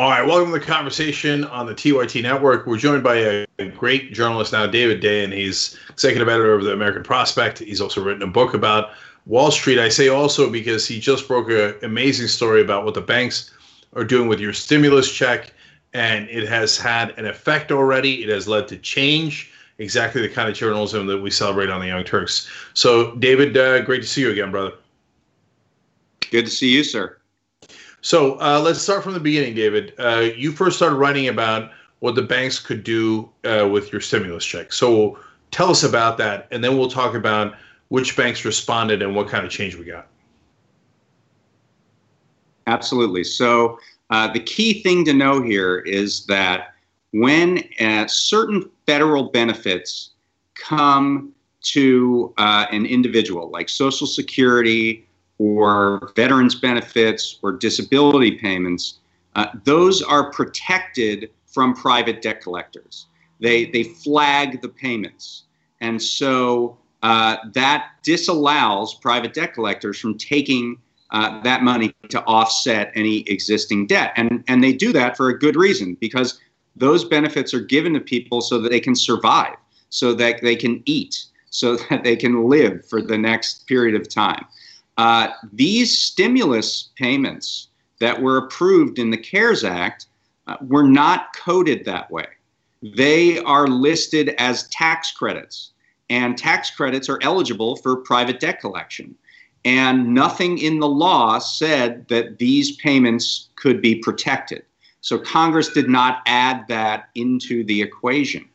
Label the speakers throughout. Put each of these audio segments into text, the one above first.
Speaker 1: All right, welcome to the conversation on the TYT Network. We're joined by a, great journalist now, David Dayen, and he's executive editor of the American Prospect. He's also written a book about Wall Street. I say also because he just broke an amazing story about what the banks are doing with your stimulus check, and it has had an effect already. It has led to change, exactly the kind of journalism that we celebrate on the Young Turks. So, David, uh, great to see you again, brother.
Speaker 2: Good to see you, sir.
Speaker 1: So uh, let's start from the beginning, David. Uh, you first started writing about what the banks could do uh, with your stimulus check. So tell us about that, and then we'll talk about which banks responded and what kind of change we got.
Speaker 2: Absolutely. So uh, the key thing to know here is that when uh, certain federal benefits come to uh, an individual, like Social Security, or veterans benefits or disability payments, uh, those are protected from private debt collectors. They, they flag the payments. And so uh, that disallows private debt collectors from taking uh, that money to offset any existing debt. And, and they do that for a good reason because those benefits are given to people so that they can survive, so that they can eat, so that they can live for the next period of time. Uh, these stimulus payments that were approved in the CARES Act uh, were not coded that way. They are listed as tax credits, and tax credits are eligible for private debt collection. And nothing in the law said that these payments could be protected. So Congress did not add that into the equation.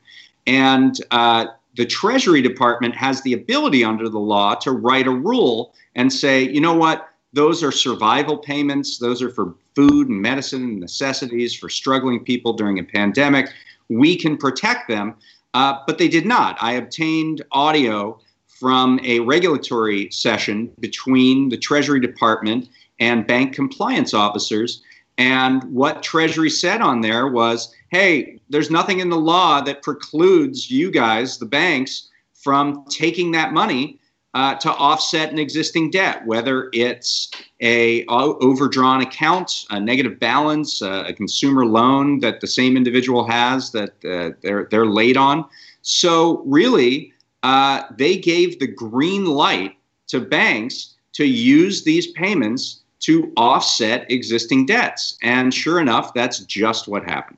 Speaker 2: And uh, the Treasury Department has the ability under the law to write a rule and say, you know what, those are survival payments, those are for food and medicine and necessities for struggling people during a pandemic. We can protect them, uh, but they did not. I obtained audio from a regulatory session between the Treasury Department and bank compliance officers. And what Treasury said on there was hey, there's nothing in the law that precludes you guys, the banks, from taking that money uh, to offset an existing debt, whether it's a overdrawn account, a negative balance, uh, a consumer loan that the same individual has that uh, they're they're late on. So really, uh, they gave the green light to banks to use these payments to offset existing debts, and sure enough, that's just what happened.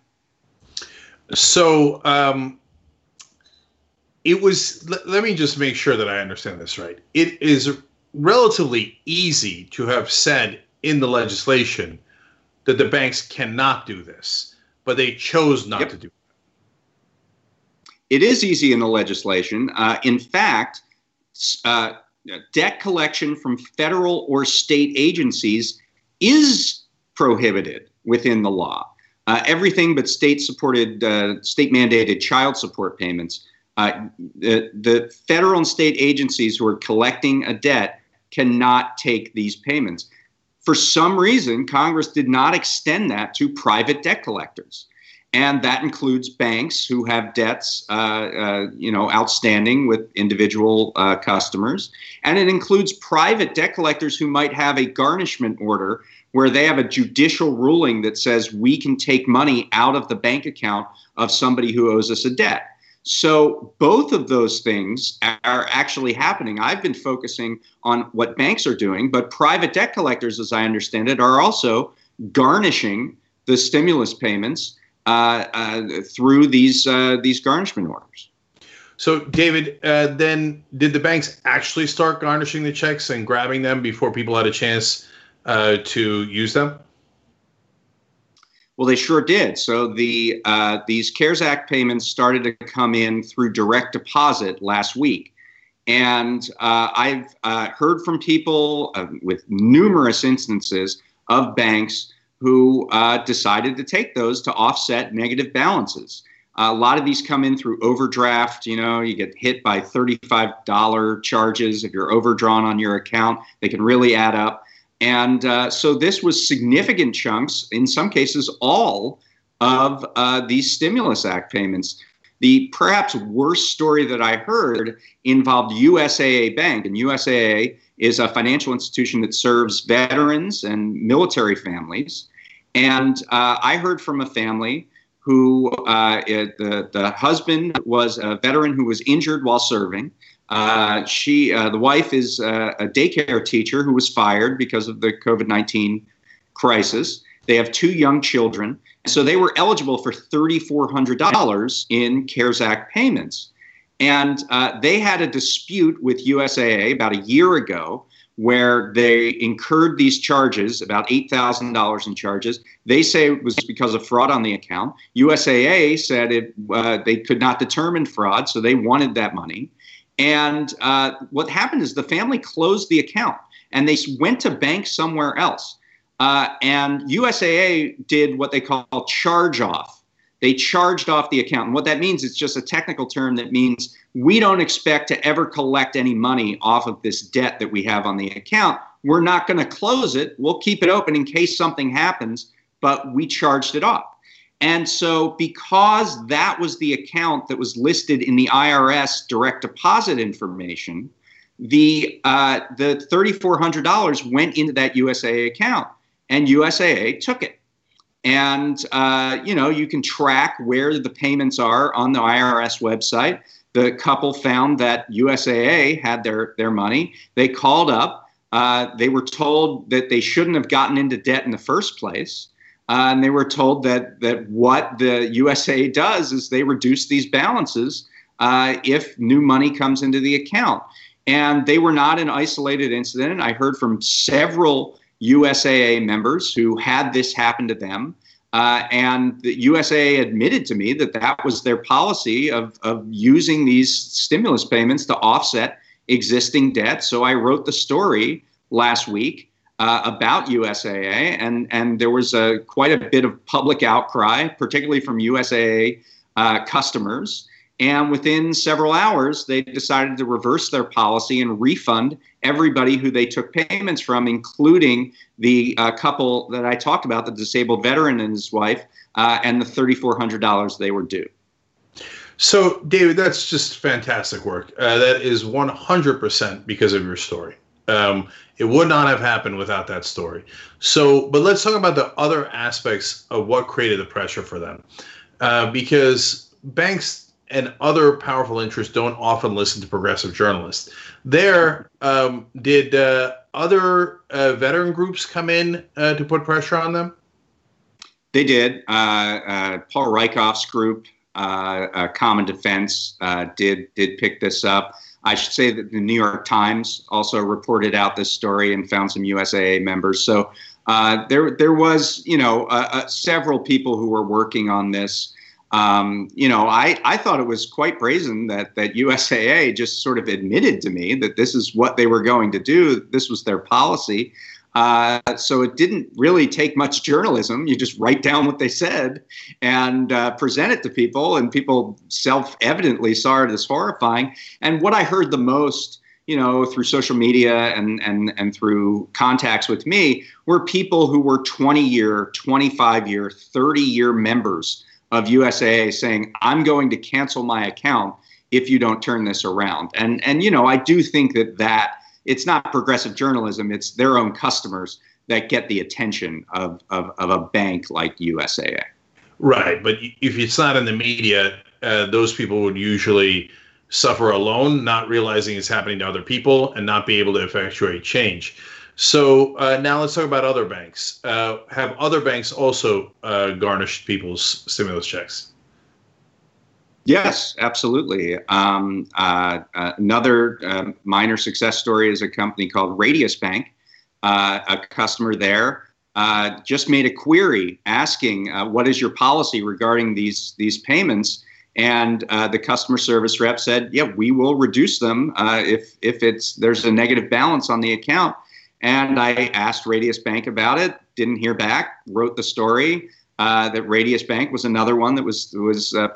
Speaker 1: So um, it was. Let, let me just make sure that I understand this right. It is relatively easy to have said in the legislation that the banks cannot do this, but they chose not yep. to do it.
Speaker 2: It is easy in the legislation. Uh, in fact, uh, debt collection from federal or state agencies is prohibited within the law uh, everything but state supported, uh, state mandated child support payments. Uh, the, the federal and state agencies who are collecting a debt cannot take these payments. For some reason, Congress did not extend that to private debt collectors. And that includes banks who have debts, uh, uh, you know, outstanding with individual uh, customers, and it includes private debt collectors who might have a garnishment order where they have a judicial ruling that says we can take money out of the bank account of somebody who owes us a debt. So both of those things are actually happening. I've been focusing on what banks are doing, but private debt collectors, as I understand it, are also garnishing the stimulus payments uh, uh, through these uh, these garnishment orders.
Speaker 1: So, David, uh, then did the banks actually start garnishing the checks and grabbing them before people had a chance uh, to use them?
Speaker 2: Well, they sure did. So the uh, these CARES Act payments started to come in through direct deposit last week, and uh, I've uh, heard from people uh, with numerous instances of banks who uh, decided to take those to offset negative balances. a lot of these come in through overdraft. You know, you get hit by $35 charges if you're overdrawn on your account. They can really add up. And uh, so this was significant chunks, in some cases, all of uh, these stimulus act payments. The perhaps worst story that I heard involved USAA Bank, and USAA is a financial institution that serves veterans and military families. And uh, I heard from a family who uh, the, the husband was a veteran who was injured while serving. Uh, she, uh, the wife, is a, a daycare teacher who was fired because of the COVID 19 crisis. They have two young children. So they were eligible for $3,400 in CARES Act payments. And uh, they had a dispute with USAA about a year ago where they incurred these charges, about $8,000 in charges. They say it was because of fraud on the account. USAA said it, uh, they could not determine fraud, so they wanted that money. And uh, what happened is the family closed the account and they went to bank somewhere else. Uh, and USAA did what they call charge off. They charged off the account. And what that means, it's just a technical term that means we don't expect to ever collect any money off of this debt that we have on the account. We're not going to close it. We'll keep it open in case something happens, but we charged it off. And so, because that was the account that was listed in the IRS direct deposit information, the uh, the thirty four hundred dollars went into that USAA account and USAA took it. And uh, you know, you can track where the payments are on the IRS website. The couple found that USAA had their their money. They called up. Uh, they were told that they shouldn't have gotten into debt in the first place. Uh, and they were told that that what the USA does is they reduce these balances uh, if new money comes into the account. And they were not an isolated incident. I heard from several USAA members who had this happen to them. Uh, and the USAA admitted to me that that was their policy of, of using these stimulus payments to offset existing debt. So I wrote the story last week uh, about USAA, and, and there was a, quite a bit of public outcry, particularly from USAA uh, customers. And within several hours, they decided to reverse their policy and refund everybody who they took payments from, including the uh, couple that I talked about, the disabled veteran and his wife, uh, and the $3,400 they were due.
Speaker 1: So, David, that's just fantastic work. Uh, that is 100% because of your story. Um, it would not have happened without that story. So, but let's talk about the other aspects of what created the pressure for them. Uh, because banks and other powerful interests don't often listen to progressive journalists. There, um, did uh, other uh, veteran groups come in uh, to put pressure on them?
Speaker 2: They did. Uh, uh, Paul Rieckhoff's group, Common Defense, did did pick this up. I should say that the New York Times also reported out this story and found some USAA members. So uh, there there was you know uh, uh, several people who were working on this um, you know, I, I thought it was quite brazen that that USAA just sort of admitted to me that this is what they were going to do. This was their policy. Uh, so it didn't really take much journalism. You just write down what they said and uh, present it to people, and people self-evidently saw it as horrifying. And what I heard the most, you know, through social media and and and through contacts with me, were people who were 20-year, 25-year, 30-year members of USAA saying, I'm going to cancel my account if you don't turn this around. And, and you know, I do think that that it's not progressive journalism, it's their own customers that get the attention of, of, of a bank like USAA.
Speaker 1: Right. But if it's not in the media, uh, those people would usually suffer alone, not realizing it's happening to other people and not be able to effectuate change. So uh, now let's talk about other banks. Uh, have other banks also uh, garnished people's stimulus checks?
Speaker 2: Yes, absolutely. Um, uh, uh, another uh, minor success story is a company called Radius Bank. a customer there just made a query asking, "What is your policy regarding these these payments?" And the customer service rep said, "Yeah, we will reduce them if if it's there's a negative balance on the account." And I asked Radius Bank about it, didn't hear back, wrote the story. Uh, that Radius Bank was another one that was was uh,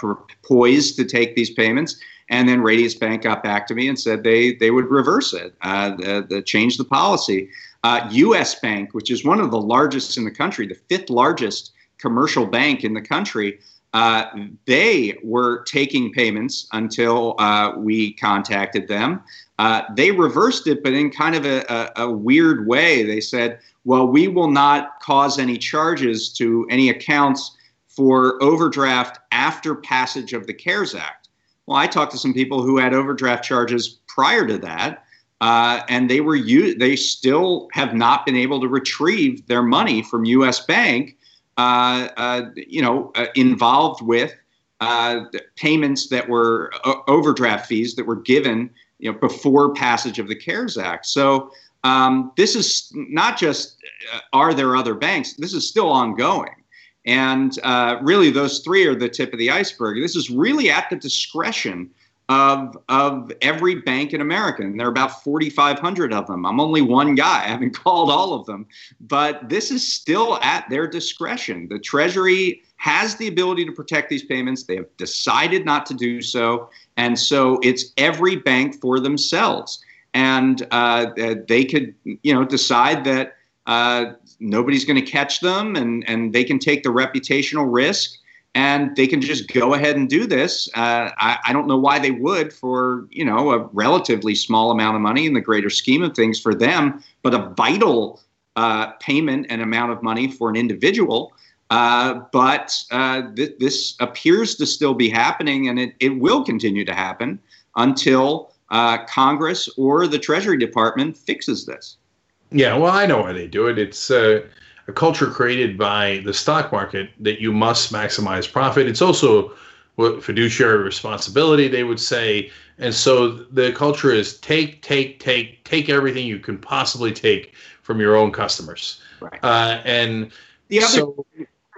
Speaker 2: poised to take these payments, and then Radius Bank got back to me and said they they would reverse it, uh, the, the change the policy. U.S. Uh, bank, which is one of the largest in the country, the fifth largest commercial bank in the country, uh, they were taking payments until uh, we contacted them. Uh, they reversed it, but in kind of a, a, a, weird way. They said, well, we will not cause any charges to any accounts for overdraft after passage of the CARES Act. Well, I talked to some people who had overdraft charges prior to that, uh, and they were they still have not been able to retrieve their money from U.S. Bank, you know, uh, involved with uh, payments that were overdraft fees that were given, you know, before passage of the CARES Act. So um, this is not just uh, are there other banks. This is still ongoing. And uh, really, those three are the tip of the iceberg. This is really at the discretion of, of every bank in America. And there are about 4,500 of them. I'm only one guy. I haven't called all of them. But this is still at their discretion. The Treasury has the ability to protect these payments. They have decided not to do so. And so it's every bank for themselves. And uh, they could, you know, decide that uh, nobody's going to catch them and, and they can take the reputational risk and they can just go ahead and do this. Uh, I, I, don't know why they would for you know a relatively small amount of money in the greater scheme of things for them, but a vital uh, payment and amount of money for an individual. Uh, but uh, th- this appears to still be happening, and it, it will continue to happen until uh, Congress or the Treasury Department fixes this.
Speaker 1: Yeah, well, I know why they do it. It's uh, a culture created by the stock market that you must maximize profit. It's also what fiduciary responsibility they would say, and so the culture is take, take, take, take everything you can possibly take from your own customers. Right. Uh, and
Speaker 2: the other so,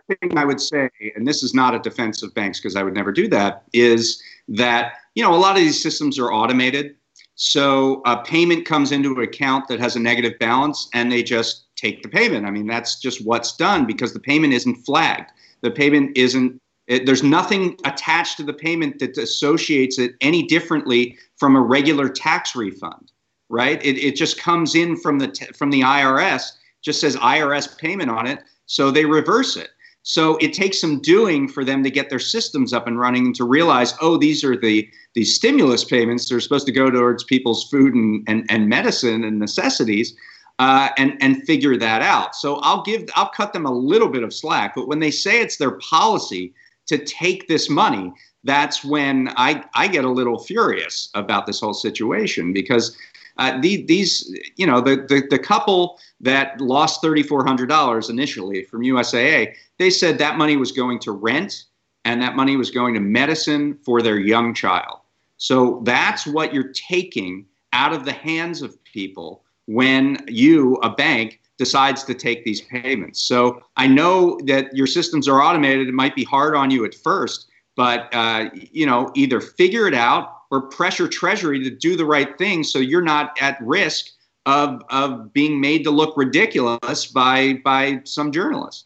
Speaker 2: thing I would say, and this is not a defense of banks because I would never do that, is that you know a lot of these systems are automated. So a payment comes into an account that has a negative balance, and they just take the payment. I mean, that's just what's done because the payment isn't flagged. The payment isn't. It, there's nothing attached to the payment that associates it any differently from a regular tax refund, right? It, it just comes in from the t- from the IRS, just says IRS payment on it, so they reverse it. So it takes some doing for them to get their systems up and running and to realize, oh, these are the these stimulus payments. They're supposed to go towards people's food and, and, and medicine and necessities. Uh, and and figure that out. So I'll give I'll cut them a little bit of slack. But when they say it's their policy to take this money, that's when I I get a little furious about this whole situation because uh, the, these you know the, the the couple that lost thirty four hundred dollars initially from USAA they said that money was going to rent and that money was going to medicine for their young child. So that's what you're taking out of the hands of people when you, a bank, decides to take these payments. So I know that your systems are automated. It might be hard on you at first, but uh, you know either figure it out or pressure Treasury to do the right thing so you're not at risk of, of being made to look ridiculous by by some journalist.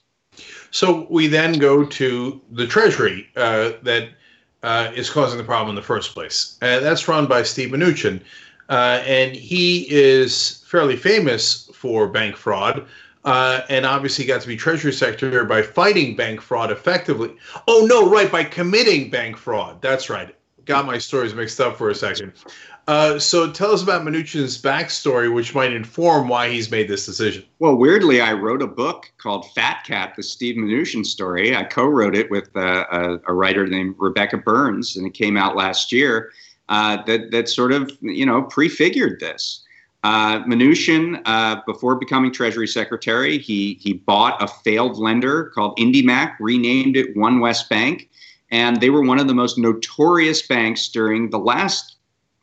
Speaker 1: So we then go to the Treasury uh, that uh, is causing the problem in the first place. And that's run by Steve Mnuchin. Uh, and he is fairly famous for bank fraud. Uh, and obviously got to be Treasury Secretary by fighting bank fraud effectively. Oh, no, right, by committing bank fraud. That's right. Got my stories mixed up for a second. Uh, so tell us about Mnuchin's backstory, which might inform why he's made this decision.
Speaker 2: Well, weirdly, I wrote a book called Fat Cat, the Steve Mnuchin story. I co-wrote it with uh, a, a, writer named Rebecca Burns, and it came out last year. Uh, that that sort of you know prefigured this. Uh, Mnuchin, uh, before becoming Treasury Secretary, he he bought a failed lender called IndyMac, renamed it OneWest Bank, and they were one of the most notorious banks during the last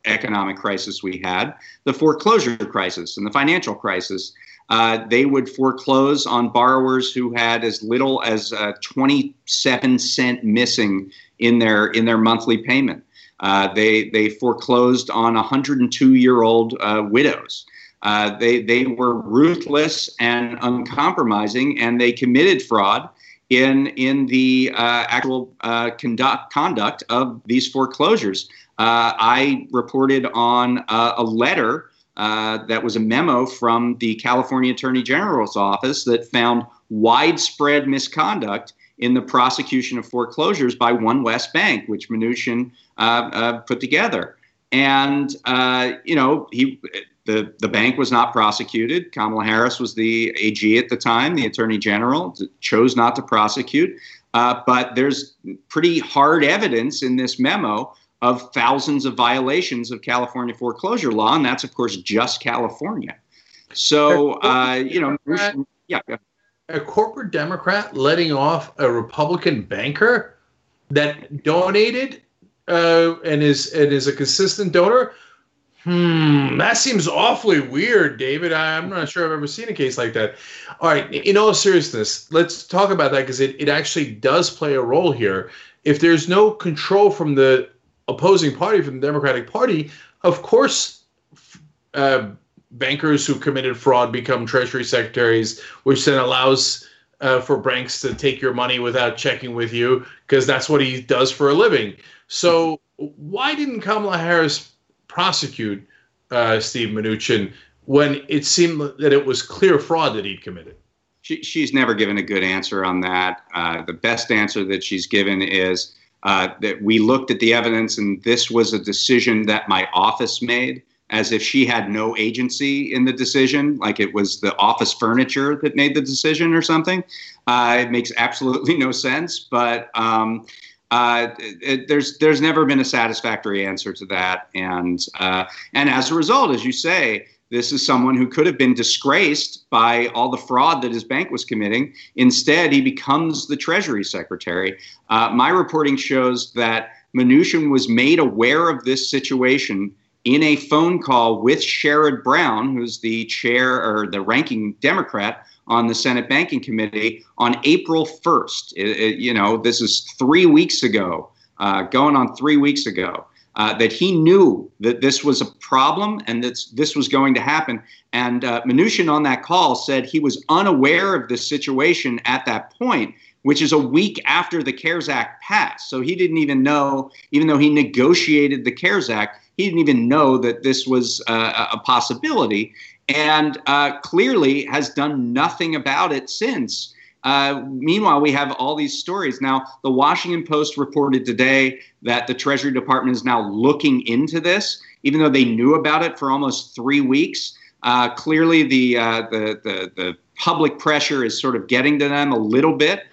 Speaker 2: economic crisis we had, the foreclosure crisis and the financial crisis. Uh, they would foreclose on borrowers who had as little as uh, 27 cent missing in their in their monthly payment. Uh, they they foreclosed on 102 year old uh, widows. Uh, they they were ruthless and uncompromising, and they committed fraud in in the uh, actual conduct conduct of these foreclosures. Uh, I reported on uh, a letter uh, that was a memo from the California Attorney General's office that found widespread misconduct in the prosecution of foreclosures by OneWest Bank, which Mnuchin uh, uh, put together. And uh, you know, he the, the bank was not prosecuted. Kamala Harris was the AG at the time, the Attorney General, chose not to prosecute. Uh, but there's pretty hard evidence in this memo of thousands of violations of California foreclosure law, and that's, of course, just California. So, uh, you know, yeah.
Speaker 1: A corporate Democrat letting off a Republican banker that donated uh, and is and is a consistent donor Hmm, that seems awfully weird, David. I, am not sure I've ever seen a case like that. All right, in all seriousness, let's talk about that because it, it actually does play a role here. If there's no control from the opposing party, from the Democratic Party, of course, uh, bankers who committed fraud become Treasury secretaries, which then allows uh, for banks to take your money without checking with you because that's what he does for a living. So, why didn't Kamala Harris prosecute uh, Steve Mnuchin when it seemed that it was clear fraud that he'd committed?
Speaker 2: She, she's never given a good answer on that. Uh, the best answer that she's given is uh, that we looked at the evidence and this was a decision that my office made as if she had no agency in the decision, like it was the office furniture that made the decision or something. Uh, it makes absolutely no sense, but um, uh, it, there's there's never been a satisfactory answer to that, and uh, and as a result, as you say, this is someone who could have been disgraced by all the fraud that his bank was committing. Instead, he becomes the Treasury Secretary. Uh, my reporting shows that Mnuchin was made aware of this situation in a phone call with Sherrod Brown, who's the chair or the ranking Democrat on the Senate Banking Committee on April 1st. It, it, you know, this is three weeks ago, uh, going on three weeks ago, uh, that he knew that this was a problem and that this was going to happen. And uh, Mnuchin on that call said he was unaware of the situation at that point, which is a week after the CARES Act passed. So he didn't even know, even though he negotiated the CARES Act, he didn't even know that this was uh, a possibility and uh, clearly has done nothing about it since. Uh, meanwhile, we have all these stories. Now, the Washington Post reported today that the Treasury Department is now looking into this, even though they knew about it for almost three weeks. Uh, clearly, the, uh, the, the, the, public pressure is sort of getting to them a little bit.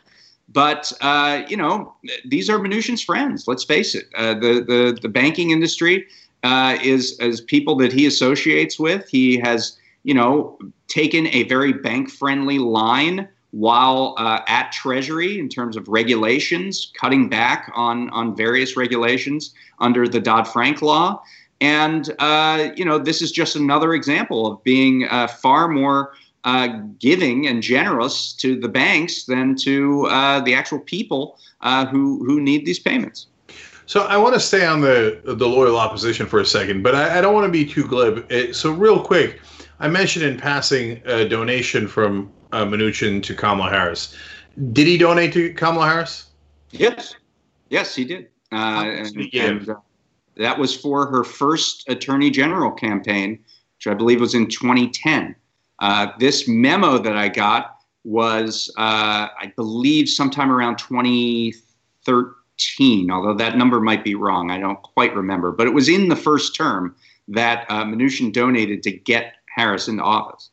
Speaker 2: But, uh, you know, these are Mnuchin's friends, let's face it. Uh, the, the, the banking industry is, is people that he associates with. He has you know, taken a very bank friendly line while uh, at Treasury in terms of regulations, cutting back on, on various regulations under the Dodd Frank law. And, uh, you know, this is just another example of being uh, far more uh, giving and generous to the banks than to uh, the actual people uh, who, who need these payments.
Speaker 1: So I want to stay on the the loyal opposition for a second, but I, I don't want to be too glib. So real quick, I mentioned in passing a donation from uh, Mnuchin to Kamala Harris. Did he donate to Kamala Harris?
Speaker 2: Yes, yes, he did. Uh, and, and uh, that was for her first Attorney General campaign, which I believe was in 2010. Uh, this memo that I got was, uh, I believe, sometime around 2013, although that number might be wrong. I don't quite remember. But it was in the first term that uh, Mnuchin donated to get Harris into office.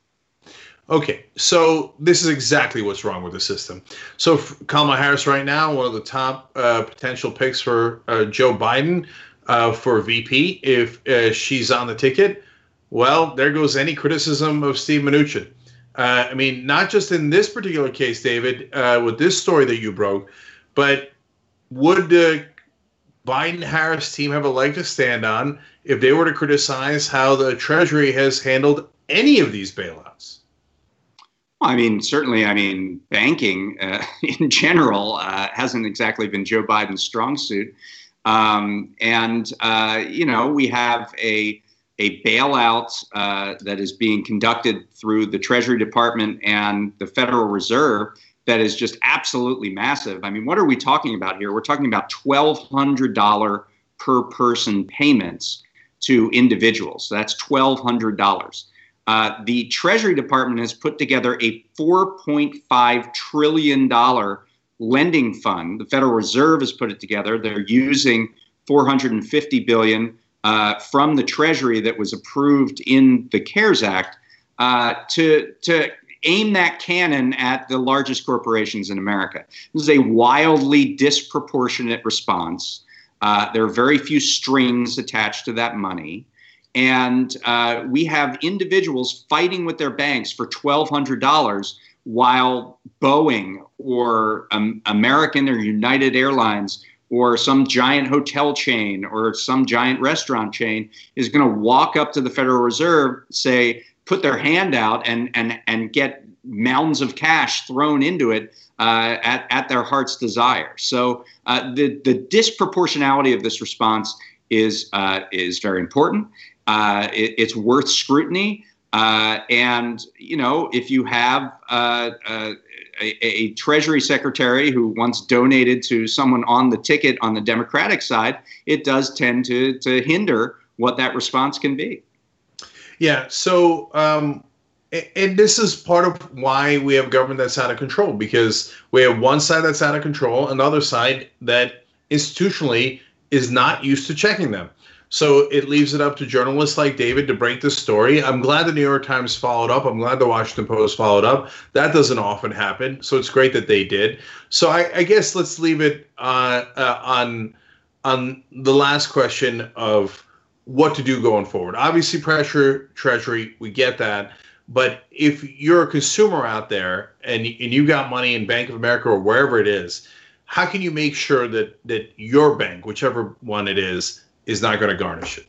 Speaker 1: Okay, so this is exactly what's wrong with the system. So Kamala Harris right now, one of the top uh, potential picks for uh, Joe Biden uh, for VP if uh, she's on the ticket. Well, there goes any criticism of Steve Mnuchin. Uh, I mean, not just in this particular case, David, uh, with this story that you broke, but would the Biden Harris team have a leg to stand on if they were to criticize how the Treasury has handled any of these bailouts?
Speaker 2: I mean, certainly, I mean, banking uh, in general uh, hasn't exactly been Joe Biden's strong suit. Um, and, uh, you know, we have a, a bailout uh, that is being conducted through the Treasury Department and the Federal Reserve that is just absolutely massive. I mean, what are we talking about here? We're talking about $1,200 per person payments to individuals. So that's $1,200. Uh, the Treasury Department has put together a $4.5 trillion lending fund. The Federal Reserve has put it together. They're using 450 billion uh, from the Treasury that was approved in the CARES Act uh, to to aim that cannon at the largest corporations in America. This is a wildly disproportionate response. Uh, there are very few strings attached to that money. And uh, we have individuals fighting with their banks for $1,200 while Boeing or um, American or United Airlines or some giant hotel chain or some giant restaurant chain is going to walk up to the Federal Reserve, say, put their hand out and and and get mounds of cash thrown into it uh, at at their heart's desire. So uh, the the disproportionality of this response is uh, is very important. Uh, it, it's worth scrutiny. Uh, and you know, if you have uh, a, a, Treasury Secretary who once donated to someone on the ticket on the Democratic side, it does tend to to hinder what that response can be.
Speaker 1: Yeah. So, um, and this is part of why we have government that's out of control because we have one side that's out of control, another side that institutionally is not used to checking them. So it leaves it up to journalists like David to break the story. I'm glad the New York Times followed up. I'm glad the Washington Post followed up. That doesn't often happen, so it's great that they did. So I, I guess let's leave it uh, uh, on on the last question of what to do going forward. Obviously, pressure Treasury, we get that. But if you're a consumer out there and and you got money in Bank of America or wherever it is, how can you make sure that that your bank, whichever one it is, is not going to garnish it?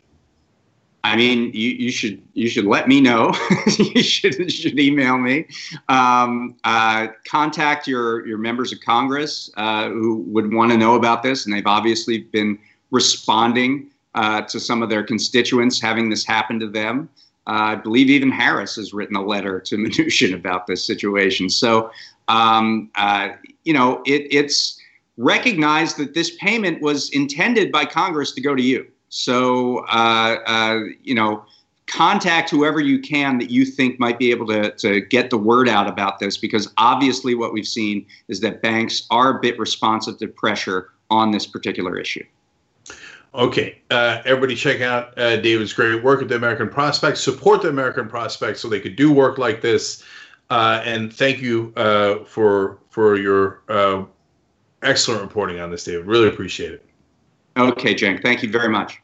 Speaker 2: I mean, you, you should you should let me know. you should should email me. Um, uh, contact your your members of Congress uh, who would want to know about this, and they've obviously been responding uh, to some of their constituents having this happen to them. Uh, I believe even Harris has written a letter to Mnuchin about this situation. So, um, uh, you know, it, it's recognized that this payment was intended by Congress to go to you. So, uh, uh, you know, contact whoever you can that you think might be able to, to get the word out about this because obviously what we've seen is that banks are a bit responsive to pressure on this particular issue.
Speaker 1: Okay, uh, everybody check out uh, David's great work at the American Prospect. Support the American Prospect so they could do work like this. Uh, and thank you uh, for for your uh, excellent reporting on this, David. Really appreciate it.
Speaker 2: Okay, Cenk. Thank you very much.